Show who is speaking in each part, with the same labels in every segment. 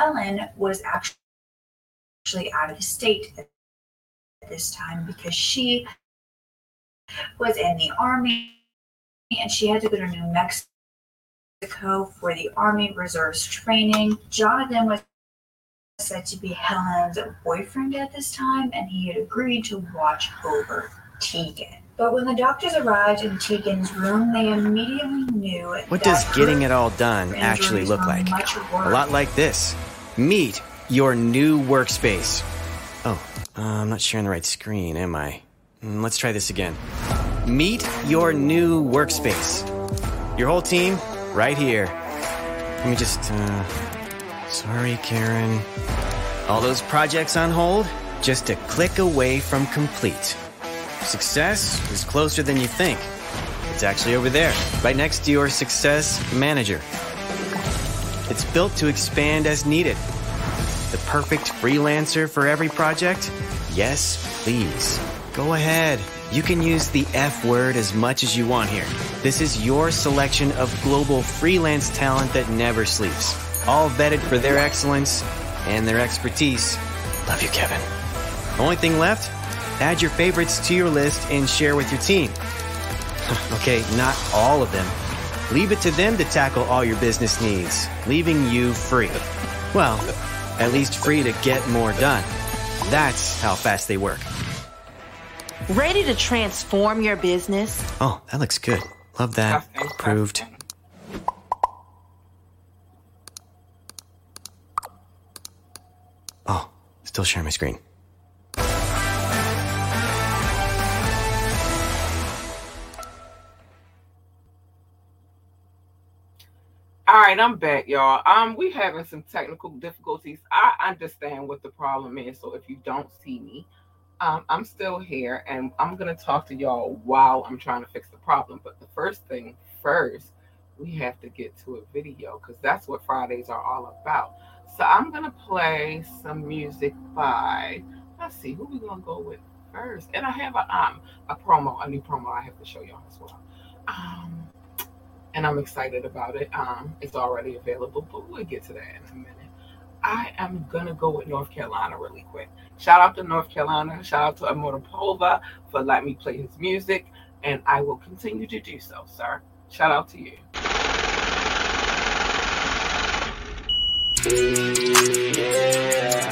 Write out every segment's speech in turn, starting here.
Speaker 1: Helen was actually out of the state at this time because she was in the army and she had to go to New Mexico for the Army Reserves training. Jonathan was said to be Helen's boyfriend at this time, and he had agreed to watch over Tegan. But when the doctors arrived in Tegan's room, they immediately knew.
Speaker 2: What does getting it all done actually look like? A lot like this. Meet your new workspace. Oh, uh, I'm not sharing the right screen, am I? Mm, let's try this again. Meet your new workspace. Your whole team, right here. Let me just, uh, sorry, Karen. All those projects on hold, just a click away from complete. Success is closer than you think. It's actually over there, right next to your success manager. It's built to expand as needed. The perfect freelancer for every project? Yes, please. Go ahead. You can use the F word as much as you want here. This is your selection of global freelance talent that never sleeps. All vetted for their excellence and their expertise. Love you, Kevin. Only thing left? Add your favorites to your list and share with your team. okay, not all of them. Leave it to them to tackle all your business needs, leaving you free. Well, at least free to get more done. That's how fast they work.
Speaker 3: Ready to transform your business?
Speaker 2: Oh, that looks good. Love that. Approved. Oh, still sharing my screen.
Speaker 4: All right, I'm back, y'all. Um, we having some technical difficulties. I understand what the problem is, so if you don't see me, um, I'm still here, and I'm gonna talk to y'all while I'm trying to fix the problem. But the first thing first, we have to get to a video because that's what Fridays are all about. So I'm gonna play some music by. Let's see who we gonna go with first, and I have a um a promo, a new promo I have to show y'all as well. Um, and I'm excited about it. Um, it's already available, but we'll get to that in a minute. I am gonna go with North Carolina really quick. Shout out to North Carolina. Shout out to Amorapova for letting me play his music, and I will continue to do so, sir. Shout out to you.
Speaker 5: I'm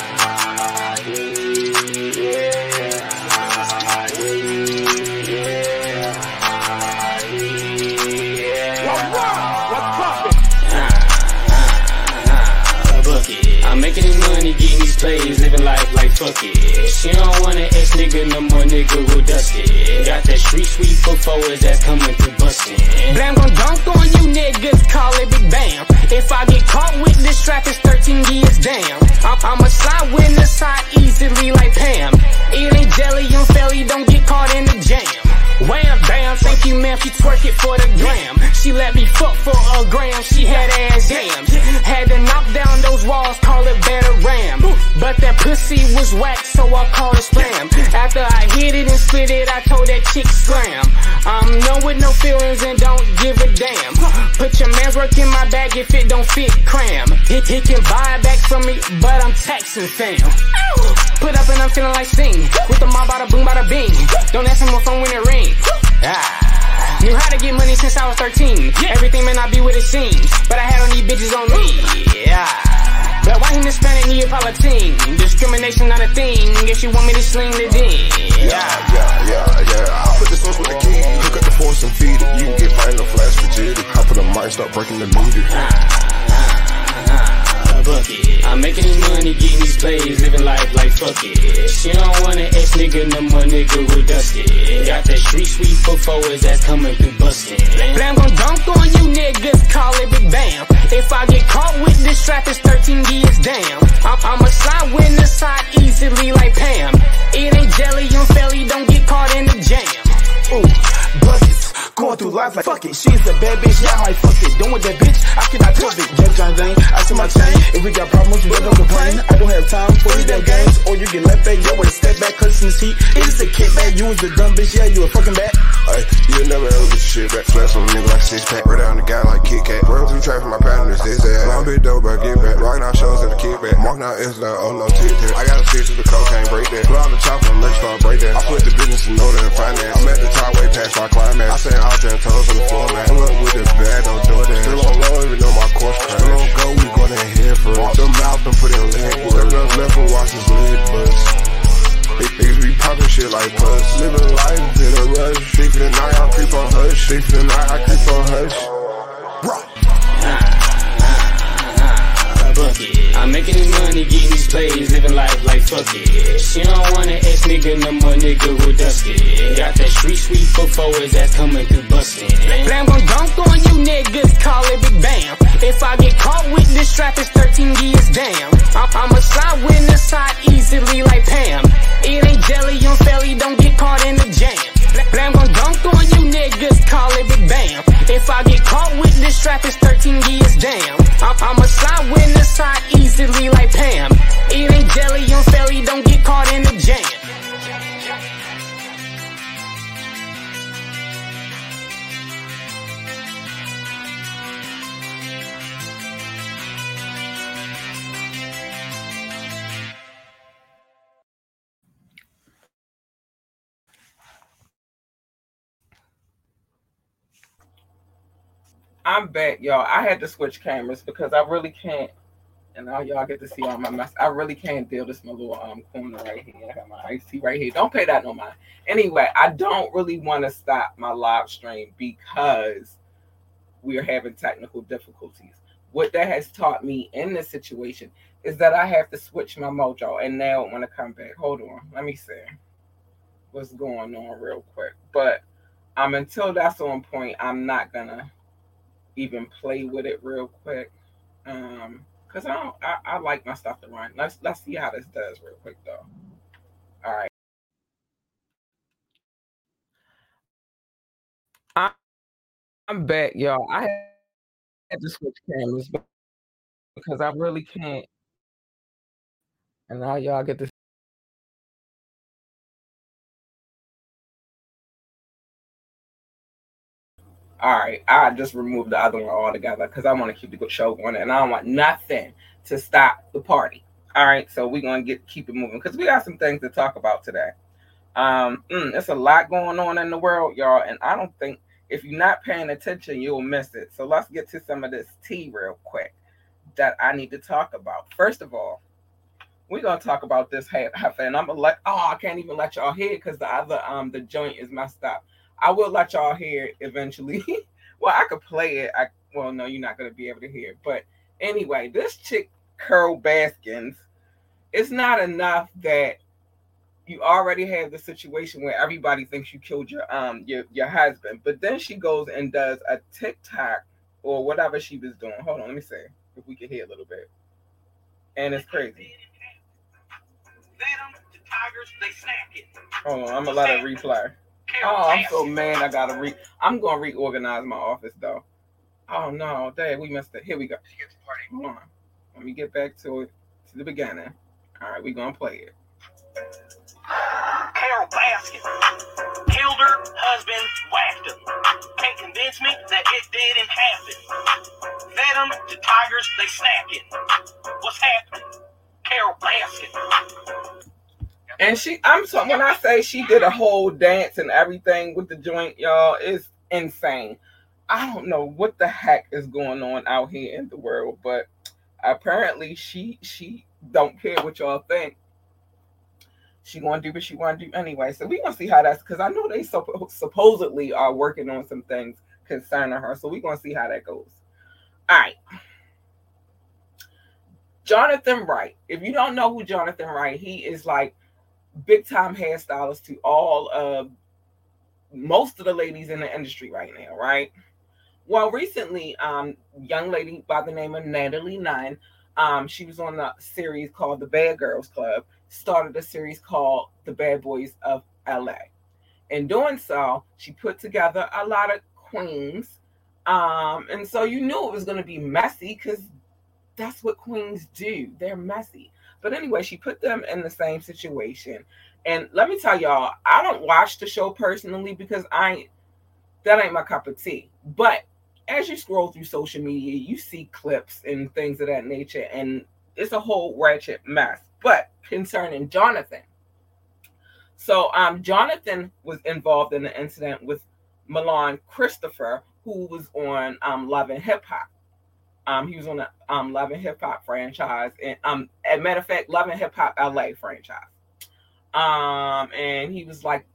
Speaker 5: plays, living life like fuck it. She don't want an ex nigga, no more nigga who dust it. Got that street sweep for forwards that's coming through bustin'. Bam gon' dunk on you niggas, call it big bam. If I get caught with this trap, it's 13 years damn. I'm, I'm a side winner, side easily like Pam. Ain't jelly, I'm fairly, don't get caught in the jam. Wham, bam, thank you, ma'am, she twerk it for the gram. She let me fuck for a gram, she had ass jams. Had to knock down those walls, call it better ram. But that pussy was whack, so I called it slam. After I hit it and split it, I told that chick slam. I'm known with no feelings and don't give a damn. Put your man's work in my bag if it don't fit, cram. He, he can buy it back from me, but I'm taxing fam. Put up and I'm feeling like sing. With the mob, bada boom, bada bing. Don't ask him what phone when it ring. Knew how to get money since I was 13. Everything may not be what it seems, but I had on these bitches on me. Yeah. But why Hispanic Neapolitan? Discrimination not a thing. If you want me to sling the ding.
Speaker 6: Yeah, yeah, yeah, yeah. I put the sauce with the key. Hook up the force and feed it. You can get final flash for jitty. I put the mic, start breaking the meter.
Speaker 5: Bucket. I'm making this money, getting these plays, living life like fuck it. She don't want an ex nigga, no more nigga with dusted. Got that street sweep for forwards that's coming through bustin'. Blam gon' dunk on you niggas, call it big bam. If I get caught with this trap, it's 13 years damn. I'm, I'm a side winner, side easily like Pam. It ain't jelly, I'm fairly, don't get caught in the jam.
Speaker 7: Ooh, buckets. Going through life like fuck it. She's a bad bitch, yeah, I might fuck it. Doing that bitch, I cannot trust it. Jeff John Zane, I see my chain. If we got problems, we don't complain. I don't have time for these damn games. Or you get left back, yo, way step back, this heat. It's a kickback, you was the dumb bitch, yeah, you a fucking back.
Speaker 6: Hey, you never ever get shit back. Flash on nigga like six pack. Right down the guy like Kit Kat. Run through traffic, my partner is ass. Long bit dope, but I get back. Rockin' out shows at the kickback. Marking out S down, oh no, tat. I got a six with the cocaine, break that. Pull out the chopper, let's start break that. I put the business in order and finance. I'm at the top way past my climax. I say there and toes on the floor, man. Pull up with the bag, don't do that. Still on low, even though my course crash. Still on go, we go there head first. Walk them out and put in leg work. Step left, left and watch his lid bust. Niggas be poppin' shit like puss. Living life in a rush. Sleep for the night, I creep on hush. Sleep for the night, I creep on hush.
Speaker 5: I'm making this money, getting these plays, living life like fuck it. She don't wanna ex nigga, no more nigga with dusted. Got that street sweep for forwards that's coming through bustin'. Blam gon' dunk on you niggas, call it big bam. If I get caught with this strap, it's 13 years damn. I- I'm a side witness, hot easily like Pam. It ain't jelly on felly, don't get caught I'm
Speaker 4: back, y'all. I had to switch cameras because I really can't. And now y'all get to see all my mess. I really can't deal this my little um corner right here. I got my tea right here. Don't pay that no mind. Anyway, I don't really want to stop my live stream because we are having technical difficulties. What that has taught me in this situation is that I have to switch my mojo. And now I want to come back. Hold on. Let me see what's going on real quick. But um until that's on point, I'm not gonna even play with it real quick. Um, cause I don't, I, I like my stuff to run. Let's let's see how this does real quick though. All right. I'm back, y'all. I had to switch cameras because I really can't. And now y'all get to all right, I just removed the other one altogether because I want to keep the good show going and I don't want nothing to stop the party. All right, so we're gonna get keep it moving because we got some things to talk about today. Um, mm, there's a lot going on in the world, y'all, and I don't think if you're not paying attention, you'll miss it. So let's get to some of this tea real quick that I need to talk about. First of all, we're gonna talk about this heifer, and I'm gonna let oh I can't even let y'all hear because the other um the joint is messed up. I will let y'all hear it eventually. well, I could play it. I well, no, you're not gonna be able to hear it. But anyway, this chick Carole Baskins, it's not enough that you already have the situation where everybody thinks you killed your um your, your husband, but then she goes and does a TikTok or whatever she was doing. Hold on, let me see if we can hear a little bit. And it's crazy. Hold on, I'm gonna let it replay. Oh, I'm so mad. I gotta re. I'm gonna reorganize my office though. Oh no, Dad, we missed it. Here we go. Hold on. Let me get back to it to the beginning. All right, we gonna play it.
Speaker 8: Carole Baskin killed her husband, whacked him. Can't convince me that it didn't happen. Fed them to tigers, they snacking. What's happening? Carole Baskin.
Speaker 4: And she, I'm so when I say she did a whole dance and everything with the joint, y'all, it's insane. I don't know what the heck is going on out here in the world, but apparently she she don't care what y'all think. She gonna do what she wanna do anyway. So we gonna see how that's because I know they suppo- supposedly are working on some things concerning her. So we gonna see how that goes. All right. Jonathan Wright. If you don't know who Jonathan Wright, he is like big time hairstylist to all of most of the ladies in the industry right now, right? Well, recently, um, young lady by the name of Natalie Nunn, um, she was on a series called The Bad Girls Club, started a series called The Bad Boys of LA. In doing so, she put together a lot of queens. Um, and so you knew it was going to be messy because that's what queens do. They're messy. But anyway, she put them in the same situation. And let me tell y'all, I don't watch the show personally because I that ain't my cup of tea. But as you scroll through social media, you see clips and things of that nature, and it's a whole ratchet mess. But concerning Jonathan, so um, Jonathan was involved in the incident with Milan Christopher, who was on um, Love and Hip Hop. Um, he was on the um, Love and Hip Hop franchise, and um, as a matter of fact, Love and Hip Hop LA franchise. Um, and he was like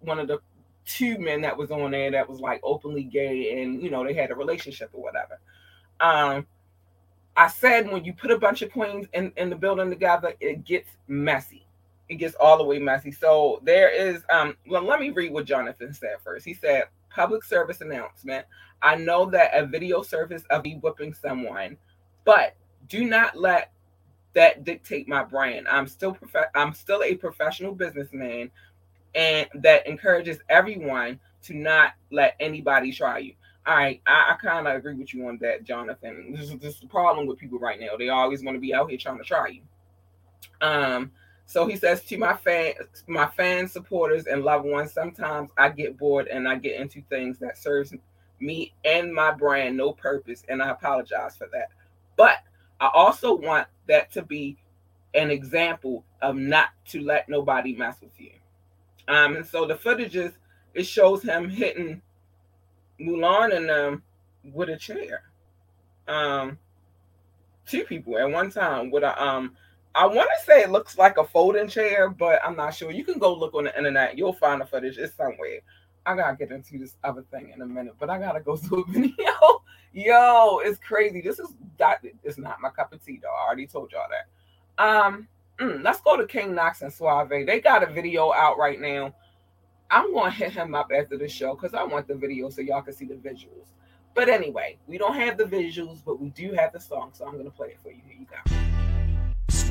Speaker 4: one of the two men that was on there that was like openly gay, and you know they had a relationship or whatever. Um, I said when you put a bunch of queens in in the building together, it gets messy. It gets all the way messy. So there is um. Well, let me read what Jonathan said first. He said, "Public service announcement. I know that a video surface of me whipping someone, but do not let that dictate my brand. I'm still prof- I'm still a professional businessman and that encourages everyone to not let anybody try you. All right, I, I kind of agree with you on that, Jonathan. This is, this is the problem with people right now. They always want to be out here trying to try you. Um, so he says to my fans, my fans, supporters, and loved ones, sometimes I get bored and I get into things that serves me and my brand no purpose, and I apologize for that. But I also want that to be an example of not to let nobody mess with you. Um, and so the footage is it shows him hitting Milan and um with a chair. Um, two people at one time with a um. I want to say it looks like a folding chair, but I'm not sure. You can go look on the internet. You'll find the footage. It's somewhere. I gotta get into this other thing in a minute, but I gotta go to a video. Yo, it's crazy. This is that. It's not my cup of tea, though. I already told y'all that. Um, Mm, let's go to King Knox and Suave. They got a video out right now. I'm to hit him up after the show because I want the video so y'all can see the visuals. But anyway, we don't have the visuals, but we do have the song, so I'm to play it for you. Here you go.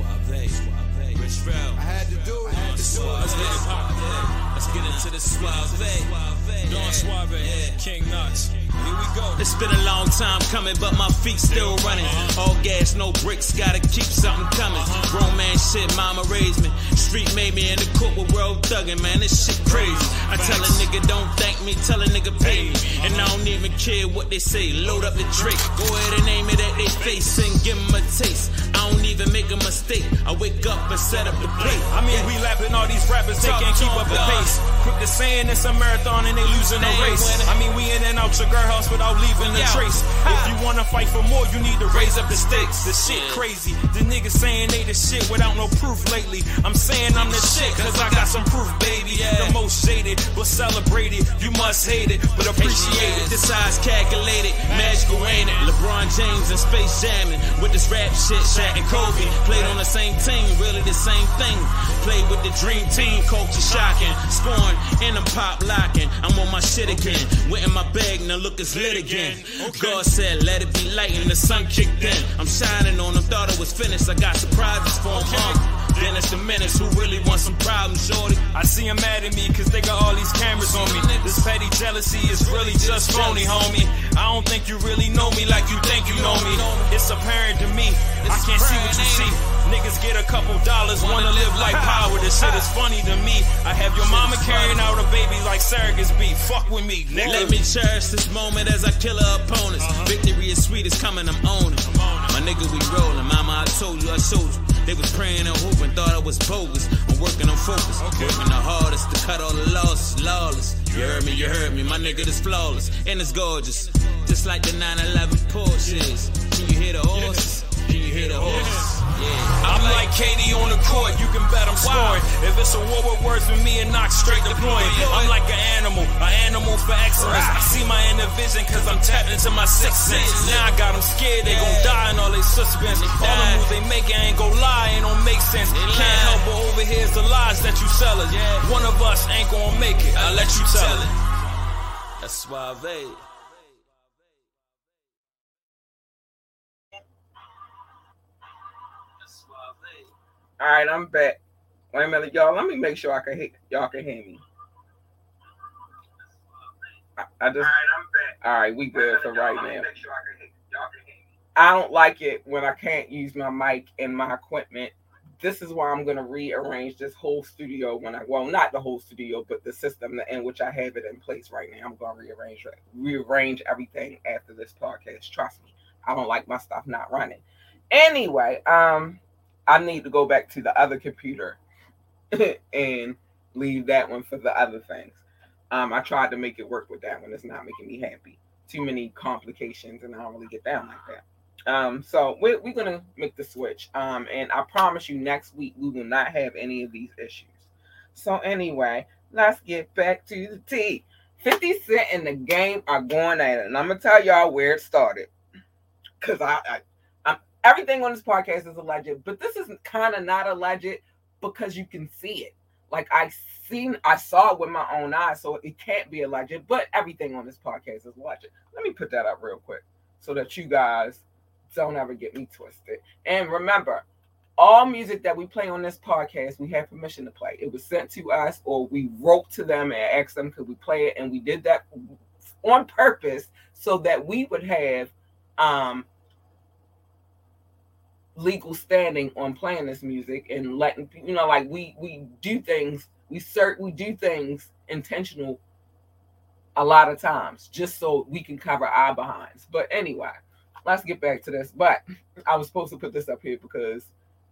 Speaker 4: Suave, Suave, Rich Rel. I had to do it. I had to do it. Let's get it yeah. Let's get into the Suave. Don Suave. King Knox. Here we go. It's been a long time coming, but my feet still running. Uh-huh. All gas, no bricks, gotta keep something coming. Uh-huh. Grown man shit, mama raised me. Street made me in the court with world thugging, man. This shit crazy. I tell a nigga don't thank me, tell a nigga pay me. And I don't even care what they say. Load up the trick, go ahead and aim it at their face and give them a taste. I don't even make a mistake. I wake up and set up the plate. I mean, we lapping all these rappers, they can't keep up the pace. Quick to saying it's a marathon and they losing the race. I mean, we in and out your girl house without leaving a trace. If you wanna fight for more, you need to raise up the stakes. The shit crazy. The niggas saying they the shit without no proof lately. I'm saying I'm the shit, cause I got some proof, baby. The most shaded, but celebrated. You must hate it, but appreciate it. The size calculated, magical ain't it? LeBron James and Space Jamming with this rap shit. Shaq and Kobe played on the same team, really the same thing. Played with the dream team, culture shocking. Scoring and I'm pop locking. I'm on my shit again. Went in my bag, now look, it's lit again. God said, let it be light, and the sun kicked in. I'm shining on them, thought it was finished. I got surprises for them. Uh. Then it's the menace who really want some problems, shorty. I see them mad at me cause they got all these cameras on me. This petty jealousy is really just phony, homie. I don't think you really know me like you think you know me. It's apparent to me. I can't see what you see. Niggas get a couple dollars, wanna live like power. This shit is funny to me. I have your mama carrying out a baby like surrogates be. Fuck with me, nigga. Let me cherish this moment as I kill her opponents. Uh-huh. Victory is sweet, it's coming, I'm owning. My nigga, we rolling. Mama, I told you, I showed you. They was praying and hoping, thought I was bogus. I'm working on focus, okay. working the hardest to cut all the losses, lawless. You heard me, you heard me. My nigga is flawless and it's gorgeous, just like the 911 Porsches. Can you hear the horses? Can you hear the horses? Yeah. I'm like KD on the court, you can bet I'm scoring. If it's a war with words with me and knock straight deploying. I'm like an animal, an animal for excellence. I see my inner vision cause I'm tapped into my sixth sense. Now I got them scared, they gon' die in all they suspense. All the moves they make, I ain't gon' lie, ain't gon' make sense. Can't help but overhear the lies that you sellin'. One of us ain't gon' make it, I'll let you tell it. That's suave. All right, I'm back. Wait a minute, y'all. Let me make sure I can hit y'all can hear me. I, I just. All right, I'm back. All right, we good for right now. Sure I, I don't like it when I can't use my mic and my equipment. This is why I'm going to rearrange this whole studio when I, well, not the whole studio, but the system in which I have it in place right now. I'm going to rearrange rearrange everything after this podcast. Trust me, I don't like my stuff not running. Anyway, um, I need to go back to the other computer and leave that one for the other things. Um, I tried to make it work with that one. It's not making me happy. Too many complications, and I don't really get down like that. Um, so we're, we're gonna make the switch. Um, and I promise you, next week we will not have any of these issues. So anyway, let's get back to the tea. 50 Cent and the game are going at it, and I'm gonna tell y'all where it started. Cause I, I everything on this podcast is alleged, but this is kind of not alleged because you can see it. Like I seen, I saw it with my own eyes, so it can't be alleged. But everything on this podcast is alleged. Let me put that up real quick so that you guys don't ever get me twisted. And remember, all music that we play on this podcast, we have permission to play. It was sent to us, or we wrote to them and asked them could we play it, and we did that on purpose so that we would have um legal standing on playing this music and letting you know like we we do things we cert we do things intentional a lot of times just so we can cover our behinds. But anyway let's get back to this. But i was supposed to put this up here because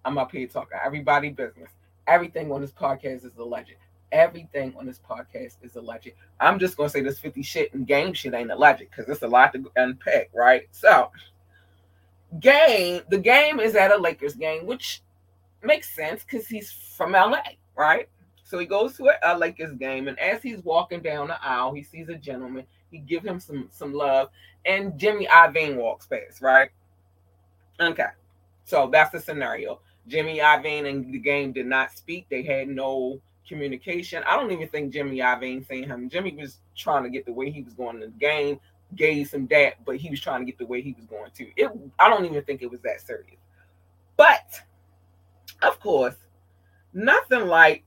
Speaker 4: i'm up here talking everybody business. Everything on this podcast is alleged everything on this podcast is alleged i'm just gonna say this 50 shit and game shit ain't alleged because it's a lot to unpack right? So game, the game is at a Lakers game, which makes sense because he's from LA, right? So he goes to a, a, Lakers game, and as he's walking down the aisle, he sees a gentleman. He give him some some love, and Jimmy Iovine walks past, right? Okay, so that's the scenario. Jimmy Iovine and the game did not speak. They had no communication. I don't even think Jimmy Iovine seen him. Jimmy was trying to get the way he was going in the game gave some that, but he was trying to get the way he was going to. It I don't even think it was that serious. But of course, nothing like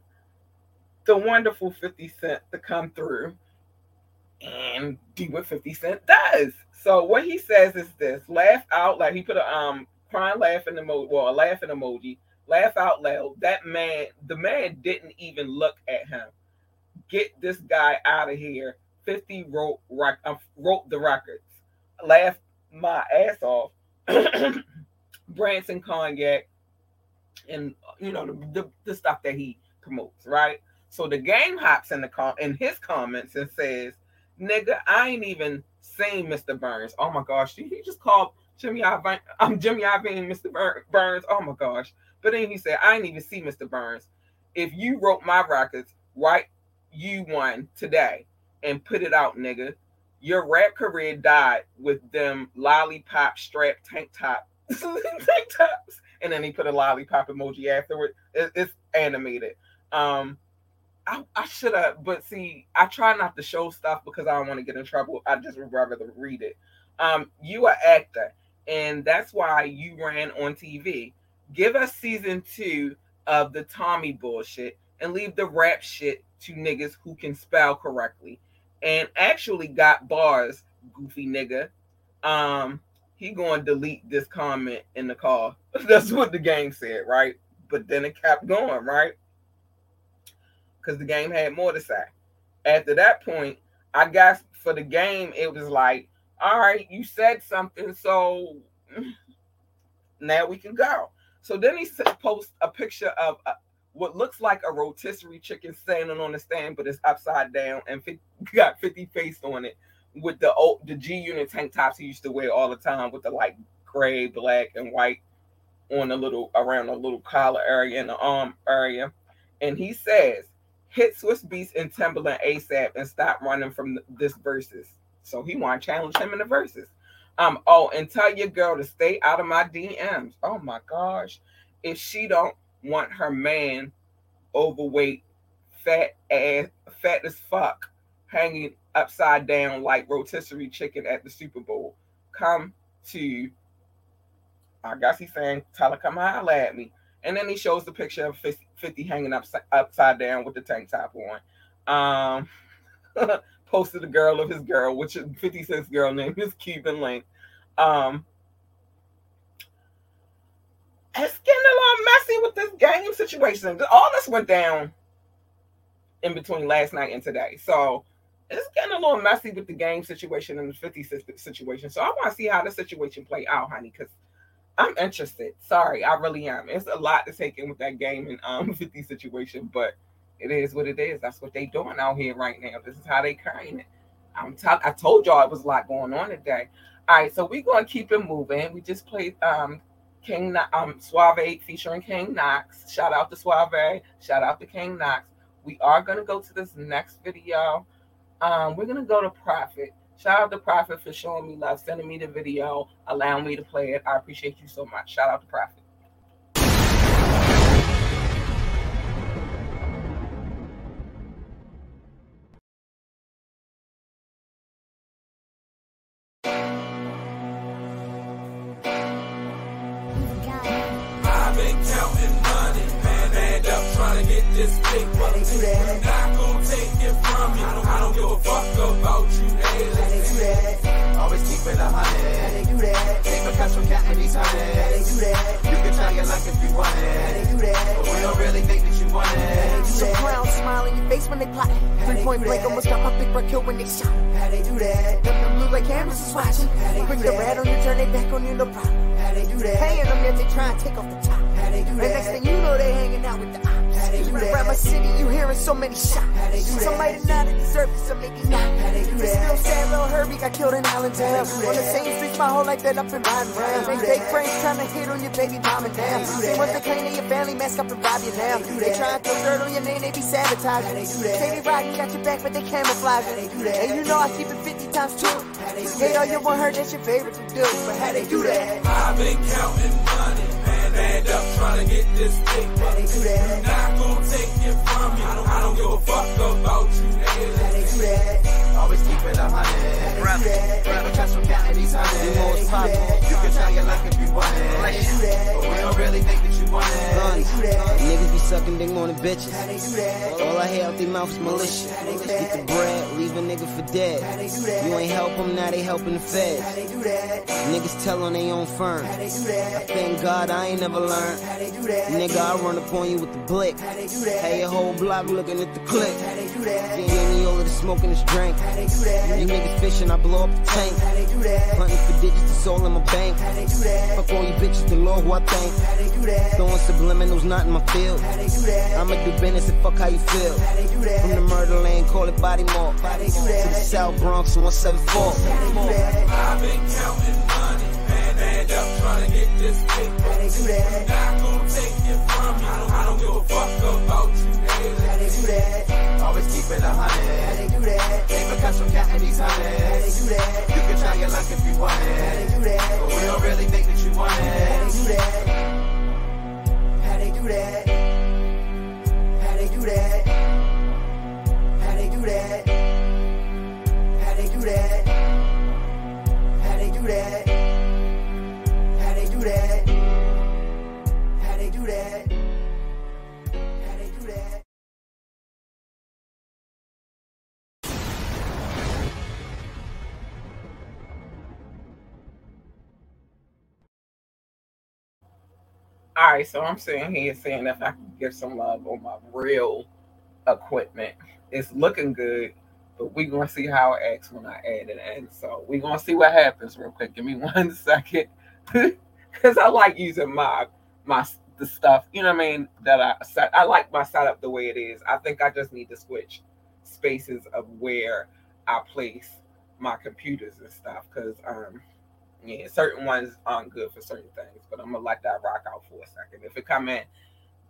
Speaker 4: the wonderful 50 Cent to come through and do what 50 Cent does. So what he says is this laugh out like he put a um crying laughing emoji, well, a laughing emoji, laugh out loud. That man, the man didn't even look at him. Get this guy out of here 50 wrote uh, wrote the records. Laughed my ass off. Branson Cognac and you know the, the, the, stuff that he promotes, right? So the game hops in the com in his comments and says, "Nigga, I ain't even seen Mr. Burns. Oh my gosh, he just called Jimmy Iovine. Um, Jimmy Iovine, Mr. Burns. Oh my gosh." But then he said, "I ain't even see Mr. Burns. If you wrote my records, write you one today and put it out, nigga. Your rap career died with them lollipop strap tank top tank tops, and then he put a lollipop emoji afterward. It, it's animated. Um, I, I should have, but see, I try not to show stuff because I don't want to get in trouble. I just would rather read it. Um, you are an actor, and that's why you ran on TV. Give us season two of the Tommy bullshit and leave the rap shit to niggas who can spell correctly and actually got bars, goofy nigga. Um, he to delete this comment in the call. That's what the game said, right? But then it kept going, right? Because the game had more to say. After that point, I guess for the game, it was like, all right, you said something, so now we can go. So then he posts a picture of what looks like a rotisserie chicken standing on the stand, but it's upside down and 50, got 50 face on it with the old the G unit tank tops he used to wear all the time with the like gray, black, and white on the little around the little collar area and the arm area. And he says, hit Swiss Beatz and Timbaland ASAP and stop running from this verses. So he want to challenge him in the verses. Um, oh, and tell your girl to stay out of my DMs. Oh my gosh. If she don't want her man overweight, fat ass, fat as fuck, hanging upside down like rotisserie chicken at the Super Bowl. Come to, I guess he's saying, tell her come holler at me. And then he shows the picture of 50 hanging upside, upside down with the tank top on. Um, posted a girl of his girl, which is 56 girl name is Cuban Link. Um, game situation. All this went down in between last night and today. So it's getting a little messy with the game situation and the 50 situation. So I want to see how the situation play out, honey, because I'm interested. Sorry, I really am. It's a lot to take in with that game and um 50 situation, but it is what it is. That's what they doing out here right now. This is how they carrying it. I'm t- I told y'all it was a lot going on today. All right, so we're gonna keep it moving. We just played um King um Suave featuring King Knox. Shout out to Suave. Shout out to King Knox. We are gonna go to this next video. Um, we're gonna go to Prophet. Shout out to Prophet for showing me love, sending me the video, allowing me to play it. I appreciate you so much. Shout out to Prophet.
Speaker 9: That up and riding around. They fake friends trying to hit on your baby mama down. They claim to your family, mask up and rob you now. They try to throw dirt on your name, they be sabotaging. They say they rockin', got your back, but they camouflage it. And you know I keep it 50 times two. Hate all you want her, that's your favorite to do. But how they do that?
Speaker 10: I've been counting money, man, add up trying to get this paper. How they do that? Not gonna take it from you. I don't, I don't give a fuck about you, nigga. How they do? Always keep it a hundred. Brother, brother, catch from counting these hundreds. You can try your luck if you want it. But we don't really think that you it.
Speaker 11: Niggas be sucking dick more than bitches. All I hear out their mouth is malicious. Get the bread, leave a nigga for dead. You ain't help them, now they helping the feds. Niggas tell on their own firm. I thank God I ain't never learned. Nigga, I run up on you with the blick. Hey, your whole block looking at the clip. Gave me all of the smoke and this drink. You niggas fishing, I blow up the tank. Hunting for digits, it's all in my bank. Fuck all you bitches, the Lord who I thank. Throwing subliminals, not in my field. I'ma do business and fuck how you feel. From the murder lane, call it body mark. To the South Bronx, 174.
Speaker 10: I've been counting money, man, and up trying to get this paper. Not gonna take it from you. I don't give a fuck about you, nigga. Always keep it a hundred. Ain't because I'm counting these hundreds. You can try your luck if you want it. But we don't really think that you want it.
Speaker 9: Do that? How they do that? How they do that? How they do that? How they do that?
Speaker 4: All right, so I'm sitting here saying if I can give some love on my real equipment, it's looking good, but we're gonna see how it acts when I add it in. So we're gonna see what happens real quick. Give me one second, because I like using my my the stuff. You know what I mean? That I set. I like my setup the way it is. I think I just need to switch spaces of where I place my computers and stuff because um yeah, certain ones aren't good for certain things, but I'm gonna let that rock out for a second. If it come in,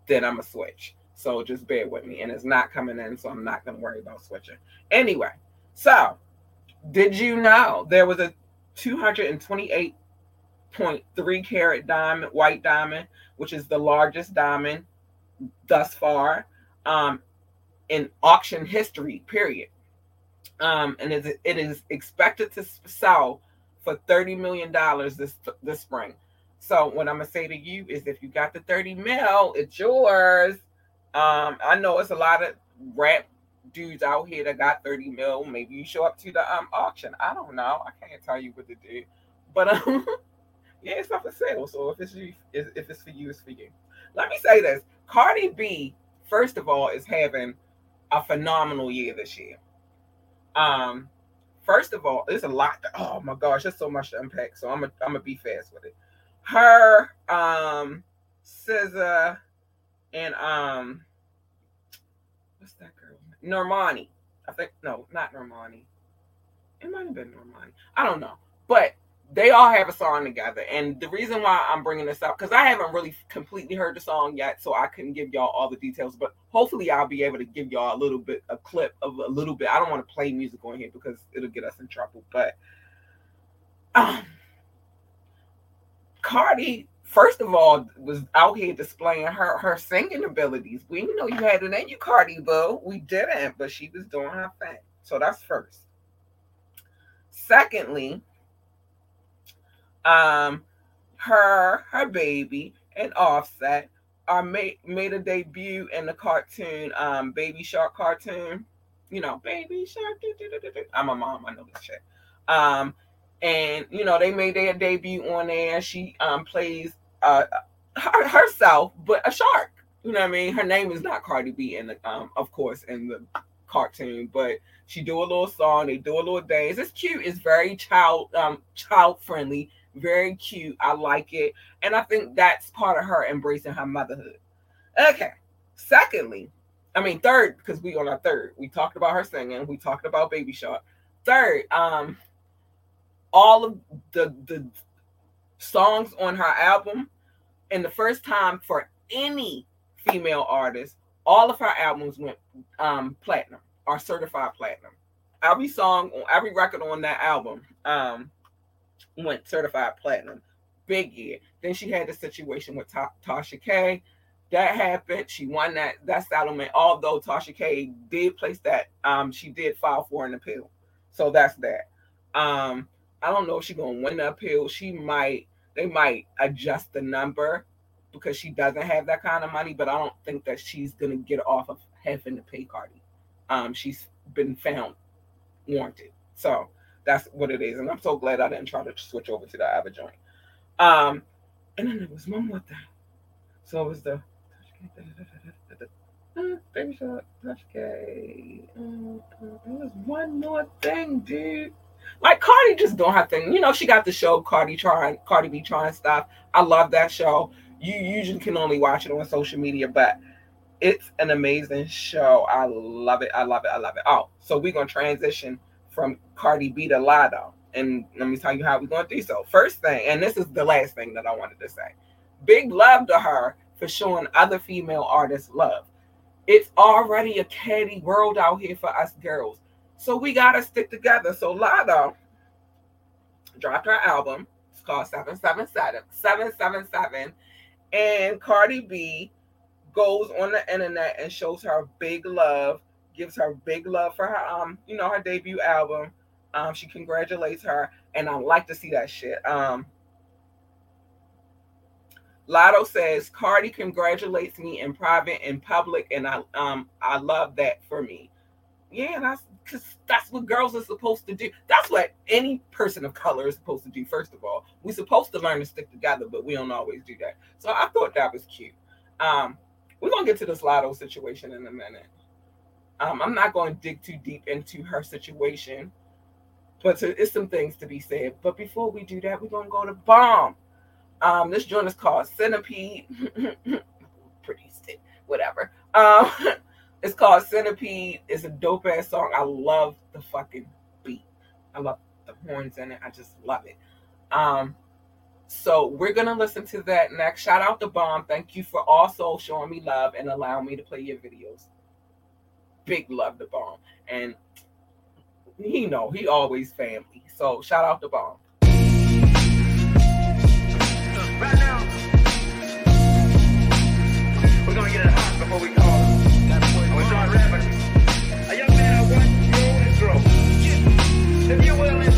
Speaker 4: then I'm gonna switch. So just bear with me. And it's not coming in, so I'm not gonna worry about switching. Anyway, so did you know there was a 228.3 carat diamond, white diamond, which is the largest diamond thus far um, in auction history, period. Um, and it it is expected to sell for thirty million dollars this this spring. So what I'm gonna say to you is, if you got the thirty mil, it's yours. Um, I know it's a lot of rap dudes out here that got thirty mil. Maybe you show up to the um auction. I don't know. I can't tell you what to do, but um, Yeah, it's not for sale. So if it's you, if it's for you, it's for you. Let me say this: Cardi B, first of all, is having a phenomenal year this year. Um, first of all, there's a lot. To, oh my gosh, there's so much to unpack. So I'm gonna I'm gonna be fast with it. Her, um, SZA, and um, what's that girl? Normani. I think no, not Normani. It might have been Normani. I don't know, but they all have a song together. And the reason why I'm bringing this up, because I haven't really completely heard the song yet, so I couldn't give y'all all the details. But hopefully, I'll be able to give y'all a little bit, a clip of a little bit. I don't want to play music on here because it'll get us in trouble. But um, Cardi, first of all, was out here displaying her her singing abilities. We know you had it in you, Cardi, boo. We didn't, but she was doing her thing. So that's first. Secondly, um, her, her baby, and Offset are made made a debut in the cartoon, um, Baby Shark cartoon. You know, Baby Shark. I'm a mom. I know this shit. Um, and you know they made their debut on there. She um plays uh her, herself, but a shark. You know what I mean? Her name is not Cardi B in the um, of course, in the cartoon, but she do a little song. They do a little dance. It's cute. It's very child um child friendly very cute. I like it. And I think that's part of her embracing her motherhood. Okay. Secondly, I mean, third, because we on our third, we talked about her singing, we talked about Baby Shark. Third, um, all of the the songs on her album, and the first time for any female artist, all of her albums went um platinum or certified platinum. Every song on every record on that album um went certified platinum. Big year. Then she had the situation with Ta- Tasha K. That happened. She won that that settlement. Although Tasha K did place that, um, she did file for an appeal. So that's that. Um, I don't know if she's gonna win the appeal. She might. They might adjust the number because she doesn't have that kind of money. But I don't think that she's gonna get off of having to pay Cardi. Um, she's been found warranted. So that's what it is. And I'm so glad I didn't try to switch over to the other joint. Um, and then there was one more thing. So it was the baby shark, Tasha K. There was one more thing, dude. Like Cardi just doing her thing. You know, she got the show Cardi trying, Cardi be trying stuff. I love that show. You usually can only watch it on social media, but it's an amazing show. I love it. I love it. I love it. Oh, so we're gonna transition from Cardi B to Latto. And let me tell you how we're going do so. First thing, and this is the last thing that I wanted to say big love to her for showing other female artists love. It's already a catty world out here for us girls. So we got to stick together. So Latto dropped her album. It's called 777. 777. And Cardi B goes on the internet and shows her big love gives her big love for her um you know her debut album um she congratulates her and i like to see that shit um Latto says Cardi congratulates me in private and public, and I um I love that for me. Yeah, that's because that's what girls are supposed to do. That's what any person of color is supposed to do. First of all, we're supposed to learn to stick together, but we don't always do that. So I thought that was cute. Um, we're gonna get to this Latto situation in a minute. Um, I'm not going to dig too deep into her situation, but to, it's some things to be said. But before we do that, we're going to go to Bomb. Um, this joint is called Centipede. Pretty stick, whatever. Um, it's called Centipede. It's a dope ass song. I love the fucking beat. I love the horns in it. I just love it. Um, so we're gonna listen to that next. Shout out to Bomb. Thank you for also showing me love and allowing me to play your videos big love to Bomb. And he know he always family. So shout out to Bomb.
Speaker 8: Right now, we're gonna get it hot before we call start rapping. A young man I. If you will,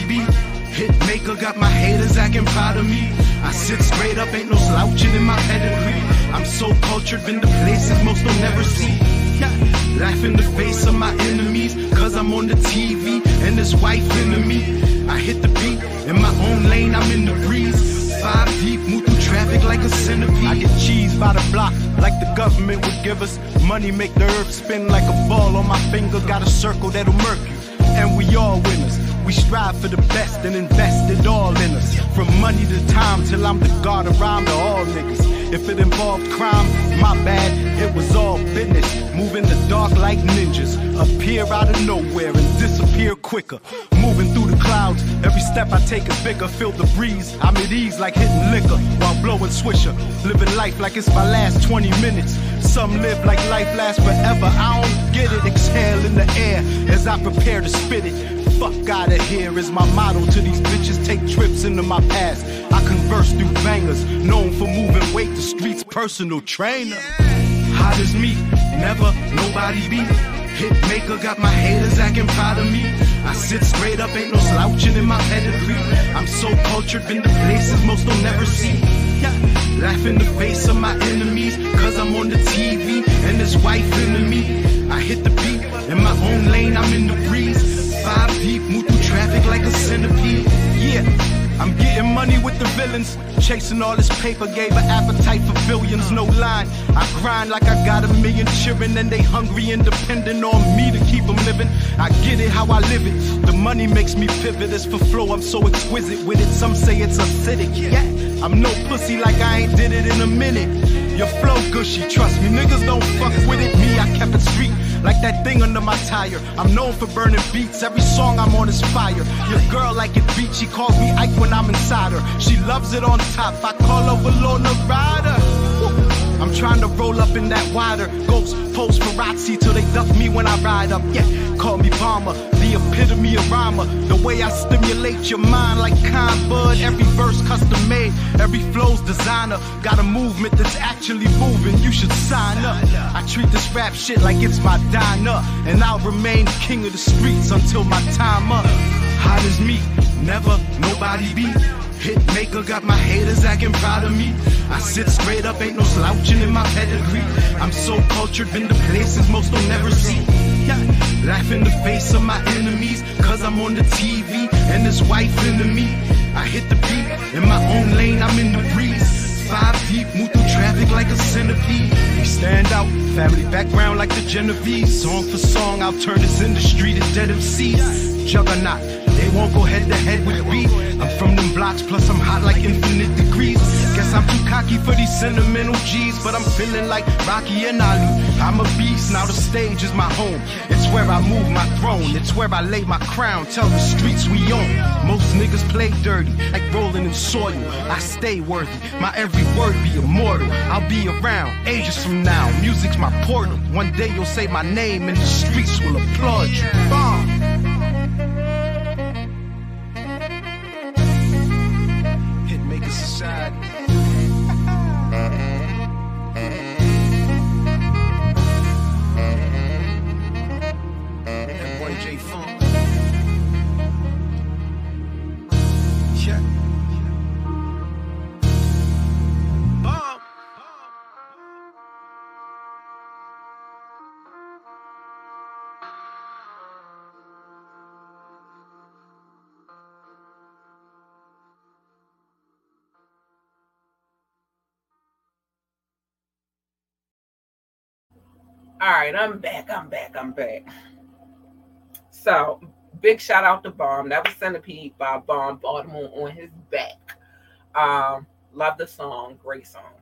Speaker 12: nobody beat. Hit maker got my haters acting proud of me. I sit straight up, ain't no slouching in my pedigree. I'm so cultured, been to places most don't never see. Yeah. Laugh in the face of my enemies, cause I'm on the TV and this wife into me. I hit the beat in my own lane, I'm in the breeze. Five deep, move through traffic like a centipede. I get cheese by the block, like the government would give us. Money make the earth spin like a ball on my finger. Got a circle that'll murk you, and we all winners. We strive for the best and invest it all in us. From money to time till I'm the god around to all niggas. If it involved crime, my bad, it was all business. Moving the dark like ninjas, appear out of nowhere and disappear quicker. Moving through the clouds, every step I take is bigger. Feel the breeze, I'm at ease like hitting liquor while blowing swisher. Living life like it's my last 20 minutes. Some live like life lasts forever. I don't get it, exhale in the air as I prepare to spit it. Fuck out of here is my motto to these bitches. Take trips into my past. I converse through bangers, known for moving weight. The streets personal trainer. Hot as me, never nobody beat. Hit maker got my haters acting proud of me. I sit straight up, ain't no slouching in my pedigree. I'm so cultured, been to places most don't never see. Yeah. Laugh in the face of my enemies, cause I'm on the TV and this wife into me. I hit the beat in my own lane, I'm in the breeze. Five deep, move through traffic like a centipede. Yeah. I'm getting money with the villains. Chasing all this paper, gave an appetite for billions, no line. I grind like I got a million children, and they hungry and depending on me to keep them living. I get it how I live it. The money makes me pivot. It's for flow, I'm so exquisite with it. Some say it's acidic. Yeah, I'm no pussy like I ain't did it in a minute. Your flow gushy, trust me, niggas don't fuck with it. Me, I kept it street like that thing under my tire. I'm known for burning beats, every song I'm on is fire. Your girl like it beat, she calls me Ike when I'm inside her. She loves it on top, I call her Lorna Rider. I'm trying to roll up in that wider ghost post paparazzi till they duck me when I ride up. Yeah, call me bomber, epitome of rhymer. The way I stimulate your mind like kind bud. Every verse custom made, every flow's designer. Got a movement that's actually moving. You should sign up. I treat this rap shit like it's my diner, and I'll remain king of the streets until my time up. Hot as me, never nobody beat. Hit maker got my haters acting proud of me. I sit straight up, ain't no slouching in my pedigree. I'm so cultured, been to places most don't never see. Yeah. Laugh in the face of my enemies, cause I'm on the TV and this wife into me. I hit the beat in my own lane, I'm in the breeze. Five deep, move through traffic like a centipede. We stand out, family background like the Genovese. Song for song, I'll turn this industry to dead MCs. Juggernaut, won't go head to head with me. I'm from them blocks, plus I'm hot like infinite degrees. Guess I'm too cocky for these sentimental G's, but I'm feeling like Rocky and Ali. I'm a beast, now the stage is my home. It's where I move my throne, it's where I lay my crown. Tell the streets we own. Most niggas play dirty, like rolling in soil. I stay worthy, my every word be immortal. I'll be around ages from now. Music's my portal. One day you'll say my name and the streets will applaud you. Bomb.
Speaker 4: All right, I'm back. I'm back. I'm back. So, big shout out to Bomb. That was Centipede by Bomb Baltimore on his back. Um, love the song. Great song.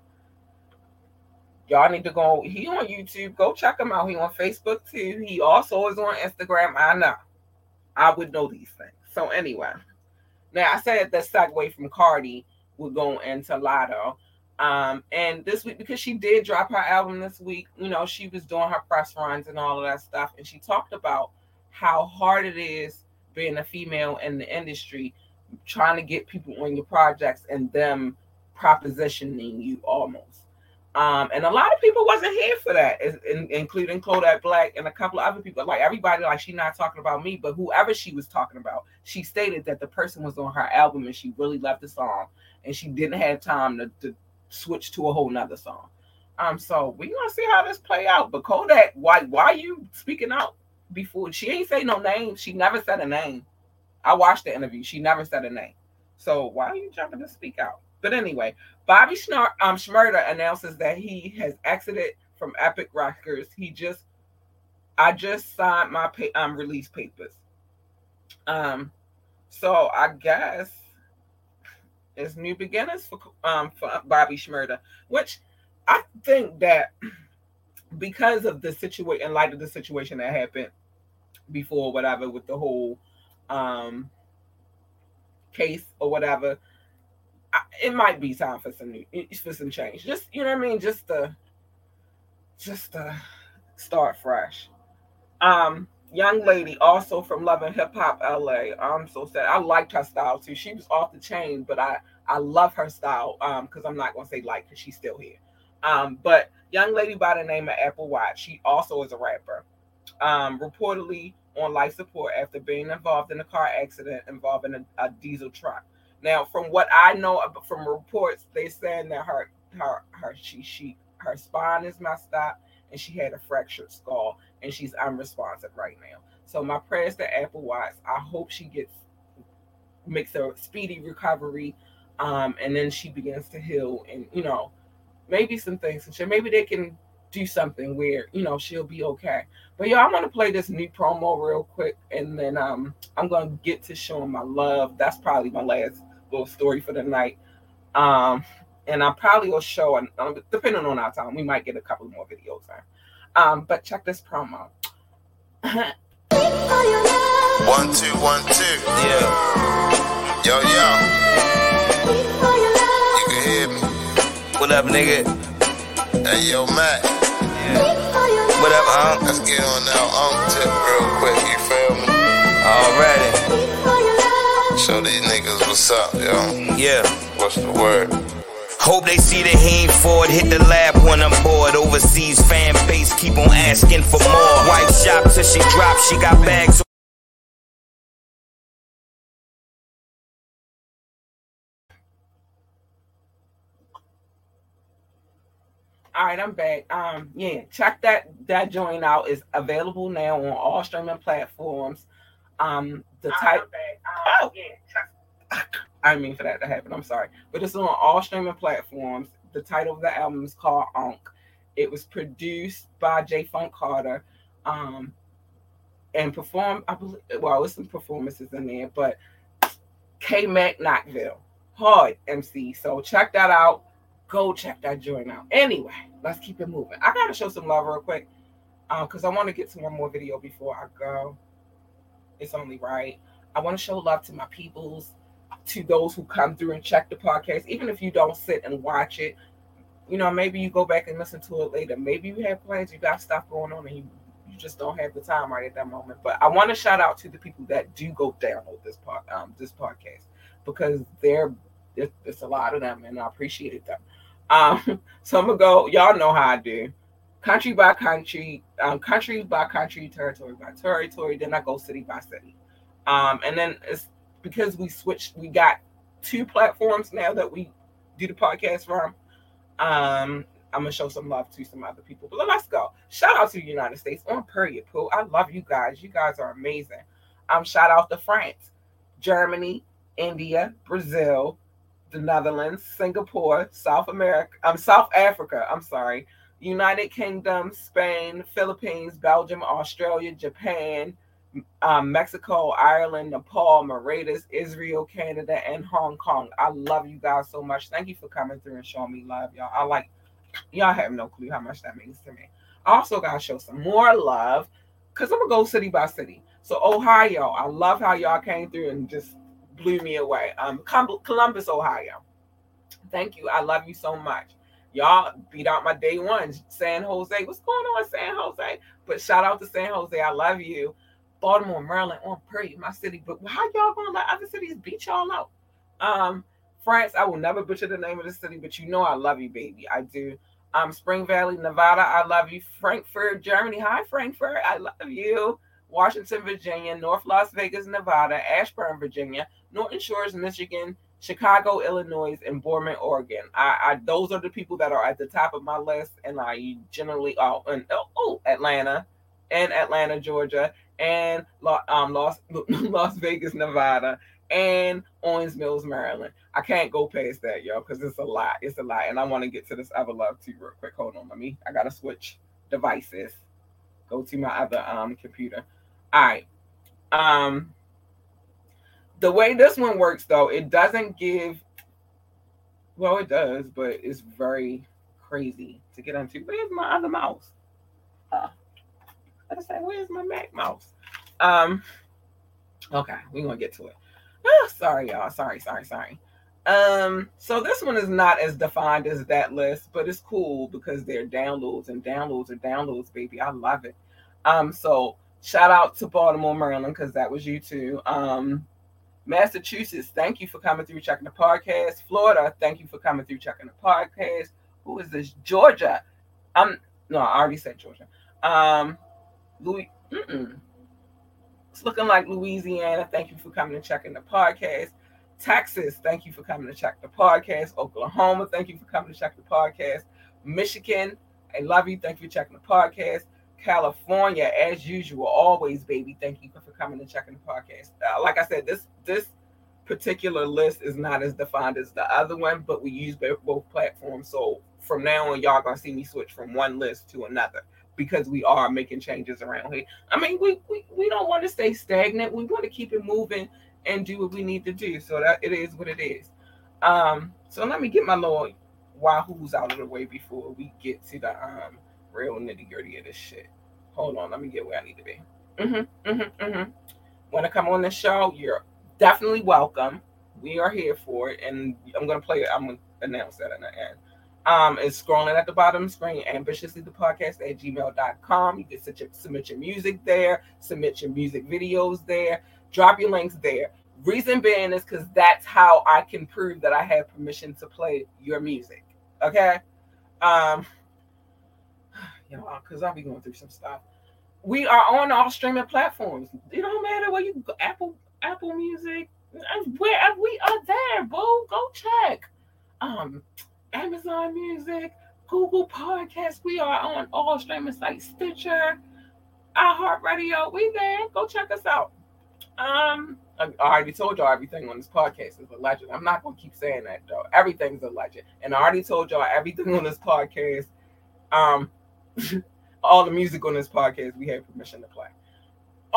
Speaker 4: Y'all need to go. He on YouTube. Go check him out. He on Facebook too. He also is on Instagram. I know. I would know these things. So anyway, now I said the segue from Cardi would go into Latto. Um, and this week, because she did drop her album this week, you know, she was doing her press runs and all of that stuff. And she talked about how hard it is being a female in the industry, trying to get people on your projects and them propositioning you almost. Um, and a lot of people wasn't here for that, including Kodak Black and a couple of other people. Like everybody, like she not talking about me, but whoever she was talking about, she stated that the person was on her album and she really loved the song and she didn't have time to, to switch to a whole nother song. Um, so we gonna see how this play out. But Kodak, why why you speaking out before? She ain't say no name. She never said a name. I watched the interview. She never said a name. So why are you jumping to speak out? But anyway, Bobby Schnar- um, Shmurda announces that he has exited from Epic Records. He just, I just signed my pay, um release papers. Um, so I guess it's new beginners for um for Bobby Shmurda, which I think that because of the situation, in light of the situation that happened before, whatever, with the whole um case or whatever, I, it might be time for some new for some change. Just you know what I mean, just to just to start fresh. Um, young lady also from Love and Hip Hop LA. I'm so sad. I liked her style too. She was off the chain, but I I love her style. Um, because I'm not gonna say like because she's still here. Um, but young lady by the name of Apple Watts, she also is a rapper. Um, reportedly on life support after being involved in a car accident involving a, a diesel truck. Now, from what I know from reports, they saying that her her her she she her spine is messed up and she had a fractured skull and she's unresponsive right now. So my prayers to Apple Watts. I hope she gets makes a speedy recovery, um, and then she begins to heal and you know maybe some things and shit. Maybe they can do something where you know she'll be okay. But yeah, I'm gonna play this new promo real quick, and then um I'm gonna get to showing my love. That's probably my last little story for the night. Um, and I probably will show, um, depending on our time, we might get a couple more videos in. Um, but check this promo.
Speaker 13: one two one two. Yeah. Yo yo. You can hear me. What up, nigga? Hey yo, Matt. Yeah. What up, Unc? Let's get on that Unc tip real quick. You feel me? Already. Show these niggas what's up, yo. Yeah. What's the word? Hope they see the Heen Ford hit the lab when I'm bored. Overseas fan base keep on asking for more. Wife shop till she drops, she got bags.
Speaker 4: All right, I'm back. Um, yeah, check that that joint out. is available now on all streaming platforms. Um, the type. Oh, yeah. I mean for that to happen. I'm sorry, but it's on all streaming platforms. The title of the album is called Onk. It was produced by J Funk Carter, um, and performed. I believe. Well, there's some performances in there, but K Mac Knoxville, hard MC. So check that out. Go check that joint out. Anyway, let's keep it moving. I gotta show some love real quick, because I want to get to one more video before I go. It's only right. I want to show love to my peoples to those who come through and check the podcast, even if you don't sit and watch it. You know, maybe you go back and listen to it later. Maybe you have plans, you got stuff going on, and you, you just don't have the time right at that moment. But I want to shout out to the people that do go download this pod, um, this podcast because they're there's a lot of them, and I appreciated them. Um, so I'm gonna go. Y'all know how I do, country by country, um, country by country, territory by territory. Then I go city by city, um, and then it's because we switched, we got two platforms now that we do the podcast from. Um, I'm gonna show some love to some other people. But let's go. Shout out to the United States on period, Pooh. I love you guys. You guys are amazing. Um, shout out to France, Germany, India, Brazil, the Netherlands, Singapore, South America, um, South Africa, I'm sorry, United Kingdom, Spain, Philippines, Belgium, Australia, Japan, um, Mexico, Ireland, Nepal, Mauritius, Israel, Canada, and Hong Kong. I love you guys so much. Thank you for coming through and showing me love, y'all. I like y'all have no clue how much that means to me. I also gotta show some more love because I'm gonna go city by city. So Ohio, I love how y'all came through and just blew me away. Um, Columbus, Ohio. Thank you. I love you so much. Y'all beat out my day one. San Jose. What's going on, San Jose? But shout out to San Jose. I love you. Baltimore, Maryland, on Prairie, my city. But how y'all gonna let other cities beat y'all out? Um, France, I will never butcher the name of the city, but you know I love you, baby. I do. Um, Spring Valley, Nevada, I love you. Frankfurt, Germany. Hi, Frankfurt. I love you. Washington, Virginia, North Las Vegas, Nevada, Ashburn, Virginia, Norton Shores, Michigan, Chicago, Illinois, and Boardman, Oregon. I, I those are the people that are at the top of my list, and I generally oh and oh Atlanta, and Atlanta, Georgia, and um Las Las Vegas, Nevada, and Owings Mills, Maryland. I can't go past that, y'all, because it's a lot. It's a lot, and I want to get to this other love too real quick. Hold on, let me. I gotta switch devices. Go to my other um computer. All right. Um the way this one works though, it doesn't give well, it does, but it's very crazy to get into. Where's my other mouse? Uh, I say, where's my Mac mouse? Um, okay, we're gonna get to it. Oh, sorry, y'all. Sorry, sorry, sorry. Um, so this one is not as defined as that list, but it's cool because they're downloads and downloads are downloads, baby. I love it. Um, so shout out to Baltimore, Maryland, because that was you too. Um, Massachusetts, thank you for coming through checking the podcast. Florida, thank you for coming through checking the podcast. Who is this? Georgia. Um, no, I already said Georgia. Um, Louis. Mm-mm. It's looking like Louisiana. Thank you for coming and checking the podcast. Texas, thank you for coming to check the podcast. Oklahoma, thank you for coming to check the podcast. Michigan, I love you. Thank you for checking the podcast. California, as usual, always, baby. Thank you for, coming and checking the podcast. Uh, like I said, this this particular list is not as defined as the other one, but we use both platforms. So from now on, y'all gonna see me switch from one list to another because we are making changes around here. I mean, we we, we don't want to stay stagnant. We want to keep it moving and do what we need to do. So that it is what it is. Um, so let me get my little wahoo's out of the way before we get to the um real nitty gritty of this shit. Hold on, let me get where I need to be. Mm-hmm, mm-hmm, mm-hmm. Want to come on the show? You're definitely welcome. We are here for it, and I'm gonna play it. I'm gonna announce that in the end. Um, it's scrolling at the bottom the screen, ambitiously the podcast at gmail.com. You can submit, submit your music there, submit your music videos there, drop your links there. Reason being is because that's how I can prove that I have permission to play your music. Okay. Um, you know, because I'll be going through some stuff. We are on all streaming platforms. It don't matter where you go, Apple, Apple Music, where we are there, boo. Go check. Um, Amazon Music, Google Podcasts. We are on all streaming sites, Stitcher, iHeartRadio. We there. Go check us out. Um, I already told y'all everything on this podcast is a legend. I'm not gonna keep saying that though. Everything's a legend, and I already told y'all everything on this podcast. Um, all the music on this podcast we have permission to play.